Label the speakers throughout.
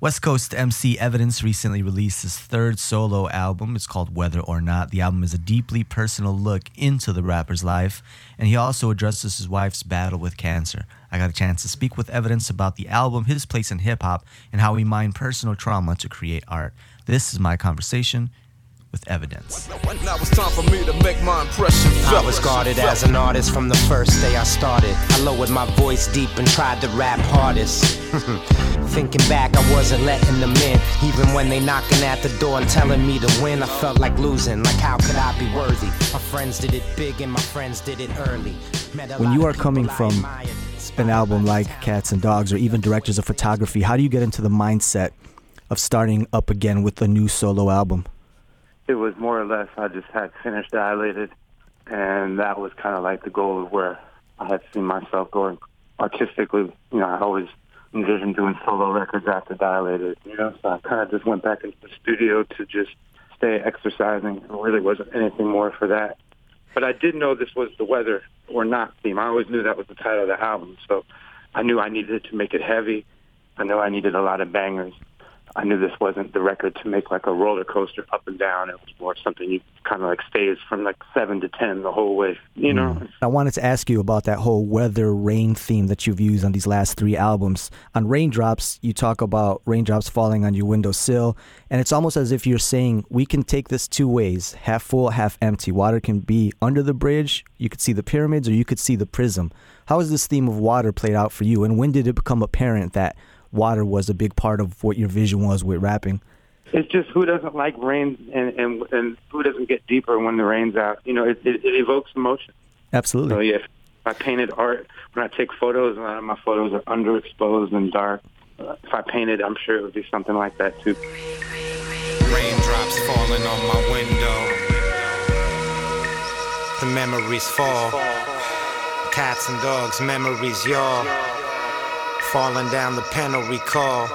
Speaker 1: West Coast MC Evidence recently released his third solo album. It's called Weather or Not. The album is a deeply personal look into the rapper's life, and he also addresses his wife's battle with cancer. I got a chance to speak with Evidence about the album, his place in hip hop, and how he mined personal trauma to create art. This is my conversation with evidence.
Speaker 2: Now it's time for me to make my impression
Speaker 3: I was guarded as an artist from the first day I started. I lowered my voice deep and tried to rap hardest. Thinking back, I wasn't letting them in. Even when they knocking at the door and telling me to win, I felt like losing. Like how could I be worthy? My friends did it big and my friends did it early.
Speaker 1: When you are coming from an album like Cats and Dogs or even directors of photography, how do you get into the mindset of starting up again with a new solo album?
Speaker 4: It was more or less I just had finished Dilated, and that was kind of like the goal of where I had seen myself going artistically. You know, I always envisioned doing solo records after Dilated. You know, so I kind of just went back into the studio to just stay exercising. There really wasn't anything more for that. But I did know this was the weather or not theme. I always knew that was the title of the album, so I knew I needed to make it heavy. I know I needed a lot of bangers. I knew this wasn't the record to make like a roller coaster up and down. It was more something you kind of like stays from like seven to ten the whole way. You know. Mm.
Speaker 1: I wanted to ask you about that whole weather rain theme that you've used on these last three albums. On Raindrops, you talk about raindrops falling on your windowsill, and it's almost as if you're saying we can take this two ways: half full, half empty. Water can be under the bridge. You could see the pyramids, or you could see the prism. How has this theme of water played out for you, and when did it become apparent that water was a big part of what your vision was with rapping?
Speaker 4: It's just who doesn't like rain and and, and who doesn't get deeper when the rain's out. You know, it, it, it evokes emotion.
Speaker 1: Absolutely.
Speaker 4: So yeah, if I painted art, when I take photos, a lot of my photos are underexposed and dark. Uh, if I painted, I'm sure it would be something like that too.
Speaker 3: Raindrops falling on my window. The memories fall. Cats and dogs, memories, y'all falling down the panel recall.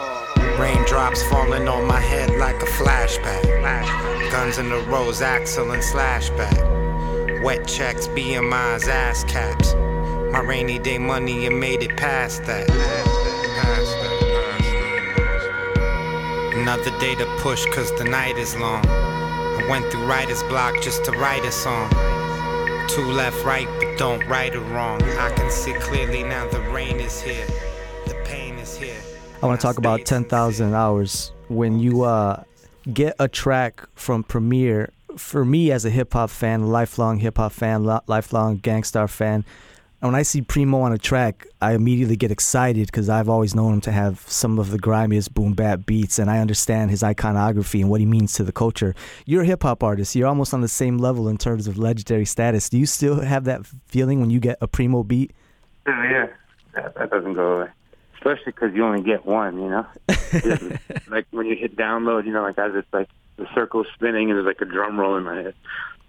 Speaker 3: Raindrops falling on my head like a flashback. Guns in the rose, Axl and slashback. Wet checks, BMI's, ASCAPs. My rainy day money, and made it past that. Another day to push, cause the night is long. I went through writer's block just to write a song. Two left, right, but don't right or wrong. I can see clearly now the rain is here.
Speaker 1: I want to talk about 10,000 hours. When you uh, get a track from Premier, for me as a hip hop fan, lifelong hip hop fan, lifelong Gang Starr fan, when I see Primo on a track, I immediately get excited because I've always known him to have some of the grimiest boom bap beats, and I understand his iconography and what he means to the culture. You're a hip hop artist. You're almost on the same level in terms of legendary status. Do you still have that feeling when you get a Primo beat?
Speaker 4: Yeah, that, that doesn't go away especially because you only get one. You know, like when you hit download, you know, like as it's like the circle's spinning and there's like a drum roll in my head.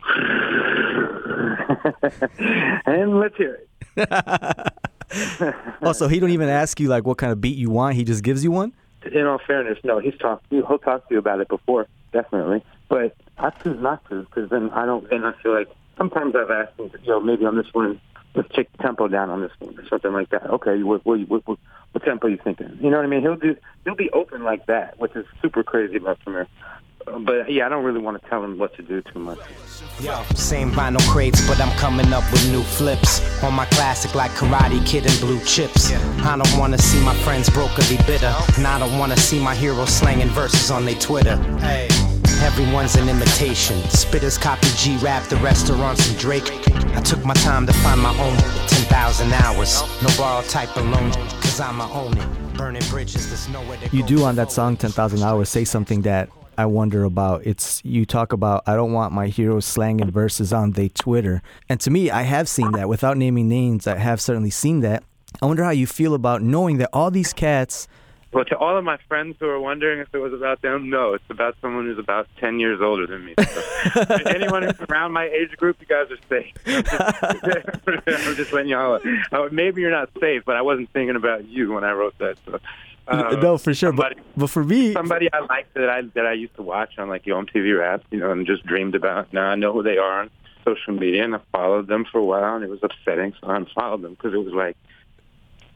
Speaker 4: and let's hear
Speaker 1: it. also, he don't even ask you like what kind of beat you want. He just gives you one.
Speaker 4: In all fairness, no, he's talked. He'll talk to you about it before, definitely. But I choose not to because then I don't. And I feel like sometimes I've asked him, you know, maybe on this one, let's take the tempo down on this one or something like that. Okay, what, what, what, what, what tempo are you thinking? You know what I mean? He'll do. He'll be open like that, which is super crazy about Premier. But yeah, I don't really want to tell him what to do too much.
Speaker 3: Yo, same vinyl crates, but I'm coming up with new flips on my classic like Karate Kid and Blue Chips. I don't want to see my friends brokily bitter, and I don't want to see my heroes slanging verses on their Twitter. Hey. Everyone's an imitation. Spitters copy G Rap, the restaurants and Drake. I took my time to find my own 10,000 hours. No borrowed type alone, cause I'm my own it. Burning bridges, there's nowhere to
Speaker 1: You do on that song 10,000 hours say something that I wonder about. It's you talk about I don't want my heroes slanging verses on they Twitter. And to me, I have seen that without naming names. I have certainly seen that. I wonder how you feel about knowing that all these cats
Speaker 4: well, to all of my friends who are wondering if it was about them, no, it's about someone who's about 10 years older than me. So, anyone who's around my age group, you guys are safe. I'm just letting y'all know. Maybe you're not safe, but I wasn't thinking about you when I wrote that. So.
Speaker 1: Uh, no, for sure. Somebody, but, but for me,
Speaker 4: somebody I liked that I that I used to watch on like Yo MTV Rap, you know, and just dreamed about. Now I know who they are on social media, and I followed them for a while, and it was upsetting, so I unfollowed them because it was like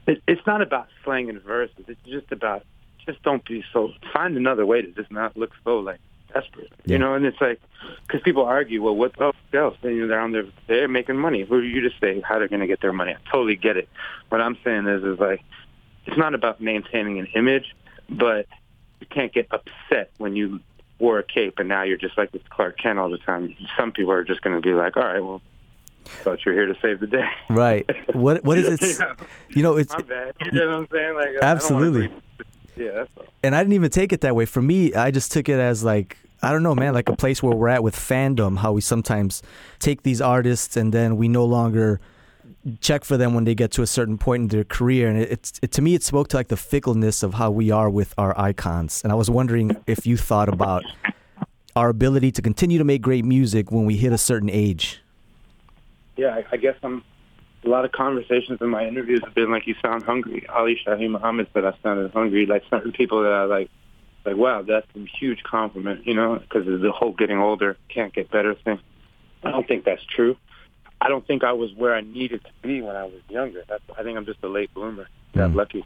Speaker 4: it, it's not about slang and verses. It's just about just don't be so. Find another way to just not look so like desperate.
Speaker 1: Yeah.
Speaker 4: You know, and it's like because people argue, well, what else? You know, they're on there, they're making money. Who are you to say how they're going to get their money? I totally get it. What I'm saying is, is like it's not about maintaining an image, but you can't get upset when you wore a cape and now you're just like with Clark Kent all the time. Some people are just going to be like, all right, well, thought you're here to save the day.
Speaker 1: Right. What what is it?
Speaker 4: Yeah.
Speaker 1: You know, it's
Speaker 4: My bad. You know what I'm saying? Like, I don't wanna
Speaker 1: Absolutely.
Speaker 4: Yeah, that's all.
Speaker 1: and I didn't even take it that way. For me, I just took it as like I don't know, man, like a place where we're at with fandom. How we sometimes take these artists and then we no longer check for them when they get to a certain point in their career. And it, it's it, to me, it spoke to like the fickleness of how we are with our icons. And I was wondering if you thought about our ability to continue to make great music when we hit a certain age.
Speaker 4: Yeah, I, I guess I'm. A lot of conversations in my interviews have been like, "You sound hungry." Ali Shaheed Muhammad said I sounded hungry. Like certain people that I like, like, wow, that's a huge compliment, you know, because the whole getting older, can't get better thing. I don't think that's true. I don't think I was where I needed to be when I was younger. That's, I think I'm just a late bloomer. Got
Speaker 1: Mm.
Speaker 4: lucky,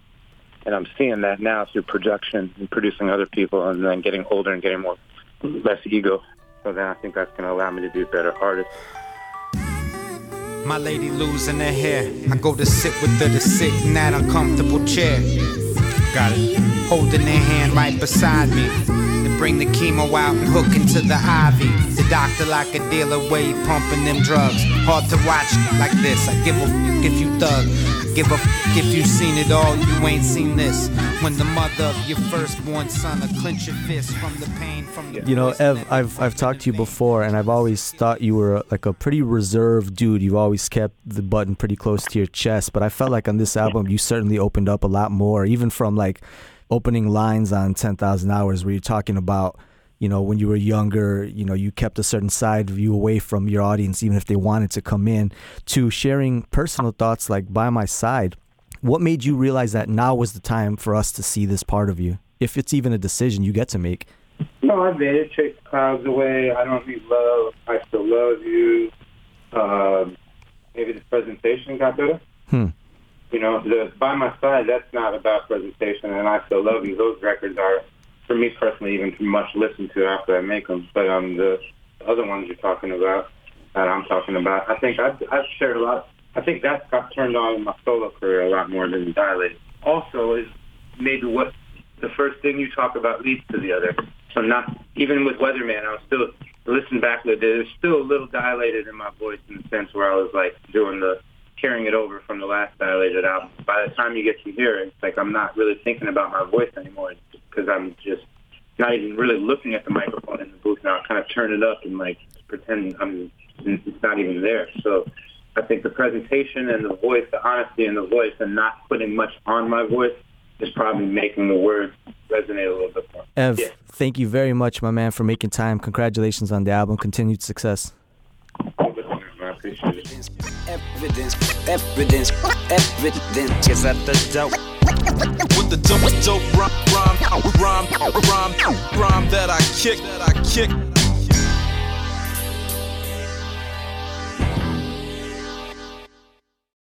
Speaker 4: and I'm seeing that now through production and producing other people, and then getting older and getting more less ego. So then I think that's going to allow me to be a better artist.
Speaker 3: My lady losing her hair. I go to sit with her to sit in that uncomfortable chair. Got it. Holding her hand right beside me. Bring the chemo out and hook into the IV. The doctor like a dealer way pumping them drugs. Hard to watch like this. I give a f- if you thug. I give a f- if you seen it all. You ain't seen this. When the mother of your firstborn son will clench your fist from the pain from the
Speaker 1: You know, Ev, I've I've talked to you
Speaker 3: in the veins.
Speaker 1: before, and I've always thought you were like a pretty reserved dude. You've always kept the button pretty close to your chest, but I felt like on this album you certainly opened up a lot more, even from like opening lines on Ten Thousand Hours, where you're talking about, you know, when you were younger, you know, you kept a certain side of you away from your audience, even if they wanted to come in, to sharing personal thoughts like "By My Side." What made you realize that now was the time for us to see this part of you, if it's even a decision you get to make?
Speaker 4: No, I made it. Chase the clouds away. I don't need love. I still love you. Um, maybe the presentation got better.
Speaker 1: Hmm.
Speaker 4: You know, the by my side. That's not about presentation, and I still love you. Those records are, for me personally, even too much listened to after I make them. But um, the other ones you're talking about, that I'm talking about, I think I've, I've shared a lot. I think that got turned on in my solo career a lot more than Dilated. Also, is maybe what the first thing you talk about leads to the other. So not even with Weatherman, I was still listen back to it. There's still a little dilated in my voice in the sense where I was like doing the carrying it over from the last dilated album. By the time you get to here, it's like I'm not really thinking about my voice anymore because I'm just not even really looking at the microphone in the booth now. I kind of turn it up and like pretend I'm it's not even there. So I think the presentation and the voice, the honesty in the voice, and not putting much on my voice is probably making the words resonate a little bit more.
Speaker 1: Ev,
Speaker 4: Yeah.
Speaker 1: thank you very much, my man, for making time. Congratulations on the album. Continued success.
Speaker 4: It.
Speaker 5: Evidence, evidence, evidence is at the dope.
Speaker 2: With the dope, dope rhyme, rhyme, rhyme, rhyme, rhyme that I kick, that I kick.